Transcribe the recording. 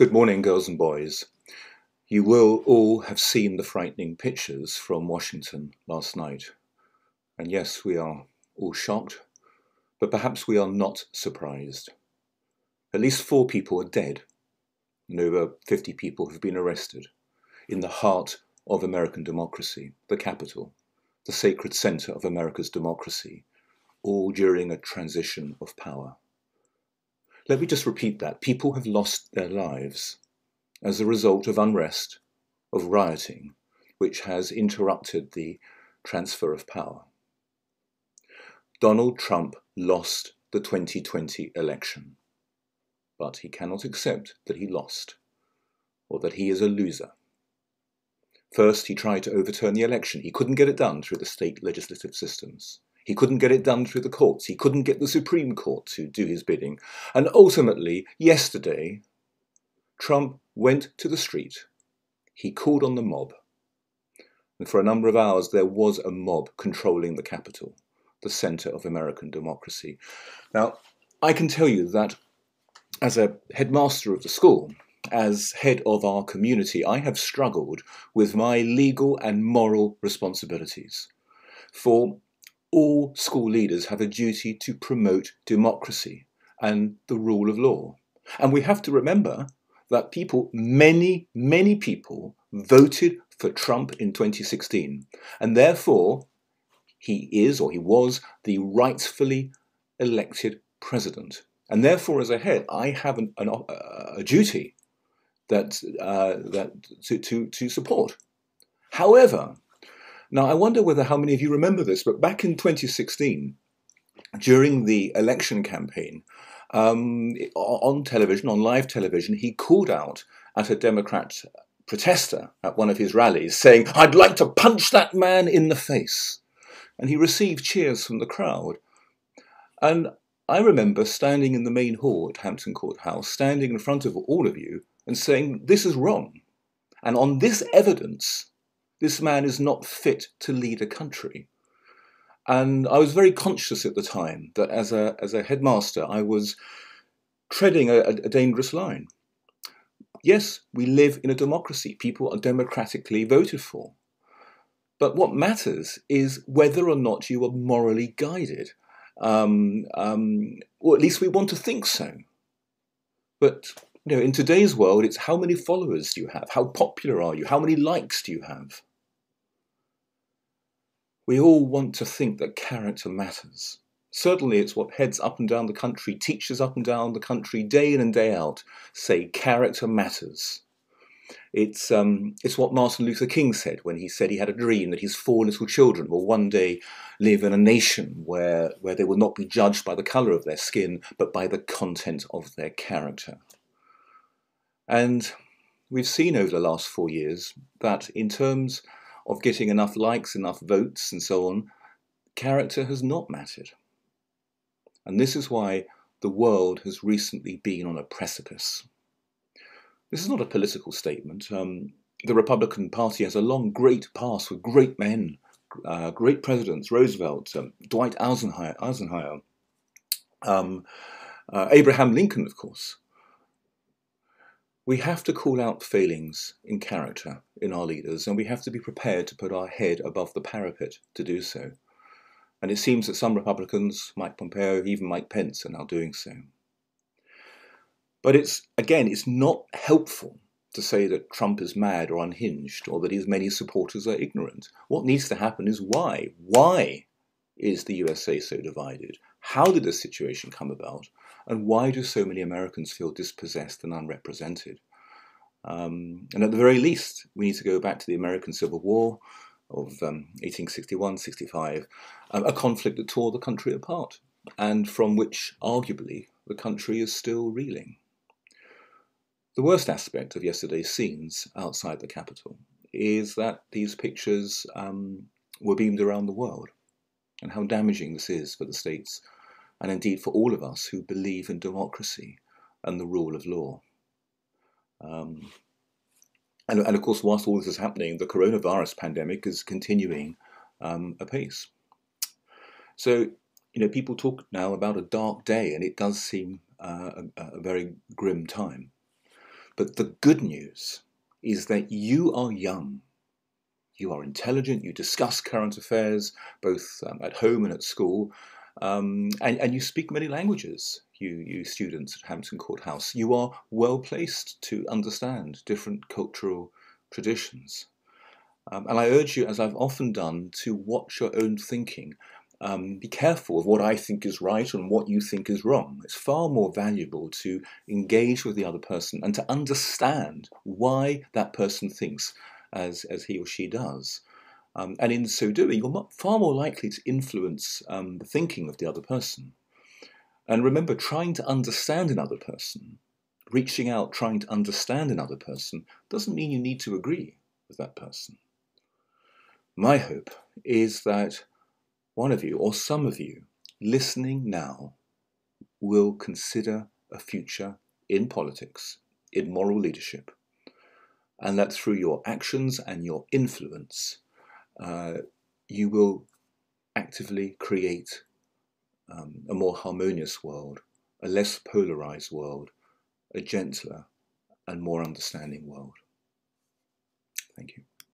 Good morning, girls and boys. You will all have seen the frightening pictures from Washington last night. And yes, we are all shocked, but perhaps we are not surprised. At least four people are dead, and over 50 people have been arrested in the heart of American democracy, the capital, the sacred center of America's democracy, all during a transition of power. Let me just repeat that. People have lost their lives as a result of unrest, of rioting, which has interrupted the transfer of power. Donald Trump lost the 2020 election, but he cannot accept that he lost or that he is a loser. First, he tried to overturn the election. He couldn't get it done through the state legislative systems. He couldn't get it done through the courts. He couldn't get the Supreme Court to do his bidding. And ultimately, yesterday, Trump went to the street. He called on the mob. And for a number of hours, there was a mob controlling the capital, the center of American democracy. Now, I can tell you that as a headmaster of the school, as head of our community, I have struggled with my legal and moral responsibilities. For all school leaders have a duty to promote democracy and the rule of law. And we have to remember that people, many, many people, voted for Trump in 2016. And therefore, he is or he was the rightfully elected president. And therefore, as a head, I have an, an, a duty that, uh, that to, to, to support. However, now, I wonder whether how many of you remember this, but back in 2016, during the election campaign, um, on television, on live television, he called out at a Democrat protester at one of his rallies, saying, I'd like to punch that man in the face. And he received cheers from the crowd. And I remember standing in the main hall at Hampton Court House, standing in front of all of you and saying, This is wrong. And on this evidence, this man is not fit to lead a country. And I was very conscious at the time that as a, as a headmaster, I was treading a, a dangerous line. Yes, we live in a democracy. People are democratically voted for. But what matters is whether or not you are morally guided. Um, um, or at least we want to think so. But you know, in today's world, it's how many followers do you have? How popular are you? How many likes do you have? We all want to think that character matters. Certainly, it's what heads up and down the country, teachers up and down the country, day in and day out, say character matters. It's, um, it's what Martin Luther King said when he said he had a dream that his four little children will one day live in a nation where, where they will not be judged by the colour of their skin, but by the content of their character. And we've seen over the last four years that in terms of getting enough likes, enough votes, and so on, character has not mattered. And this is why the world has recently been on a precipice. This is not a political statement. Um, the Republican Party has a long, great past with great men, uh, great presidents, Roosevelt, um, Dwight Eisenhower, Eisenhower um, uh, Abraham Lincoln, of course. We have to call out failings in character in our leaders, and we have to be prepared to put our head above the parapet to do so. And it seems that some Republicans, Mike Pompeo, even Mike Pence, are now doing so. But it's, again, it's not helpful to say that Trump is mad or unhinged or that his many supporters are ignorant. What needs to happen is why? Why is the USA so divided? How did this situation come about? And why do so many Americans feel dispossessed and unrepresented? Um, and at the very least, we need to go back to the American Civil War of um, 1861 65, um, a conflict that tore the country apart, and from which, arguably, the country is still reeling. The worst aspect of yesterday's scenes outside the Capitol is that these pictures um, were beamed around the world, and how damaging this is for the states and indeed for all of us who believe in democracy and the rule of law. Um, and, and, of course, whilst all this is happening, the coronavirus pandemic is continuing um, apace. So, you know, people talk now about a dark day, and it does seem uh, a, a very grim time. But the good news is that you are young. You are intelligent, you discuss current affairs both um, at home and at school, um, and, and you speak many languages, you, you students at Hampton Court House. You are well placed to understand different cultural traditions. Um, and I urge you, as I've often done, to watch your own thinking. Um, be careful of what I think is right and what you think is wrong. It's far more valuable to engage with the other person and to understand why that person thinks as, as he or she does. Um, and in so doing, you're far more likely to influence um, the thinking of the other person. And remember, trying to understand another person, reaching out, trying to understand another person, doesn't mean you need to agree with that person. My hope is that one of you, or some of you, listening now, will consider a future in politics, in moral leadership, and that through your actions and your influence, uh, you will actively create um, a more harmonious world, a less polarized world, a gentler and more understanding world. Thank you.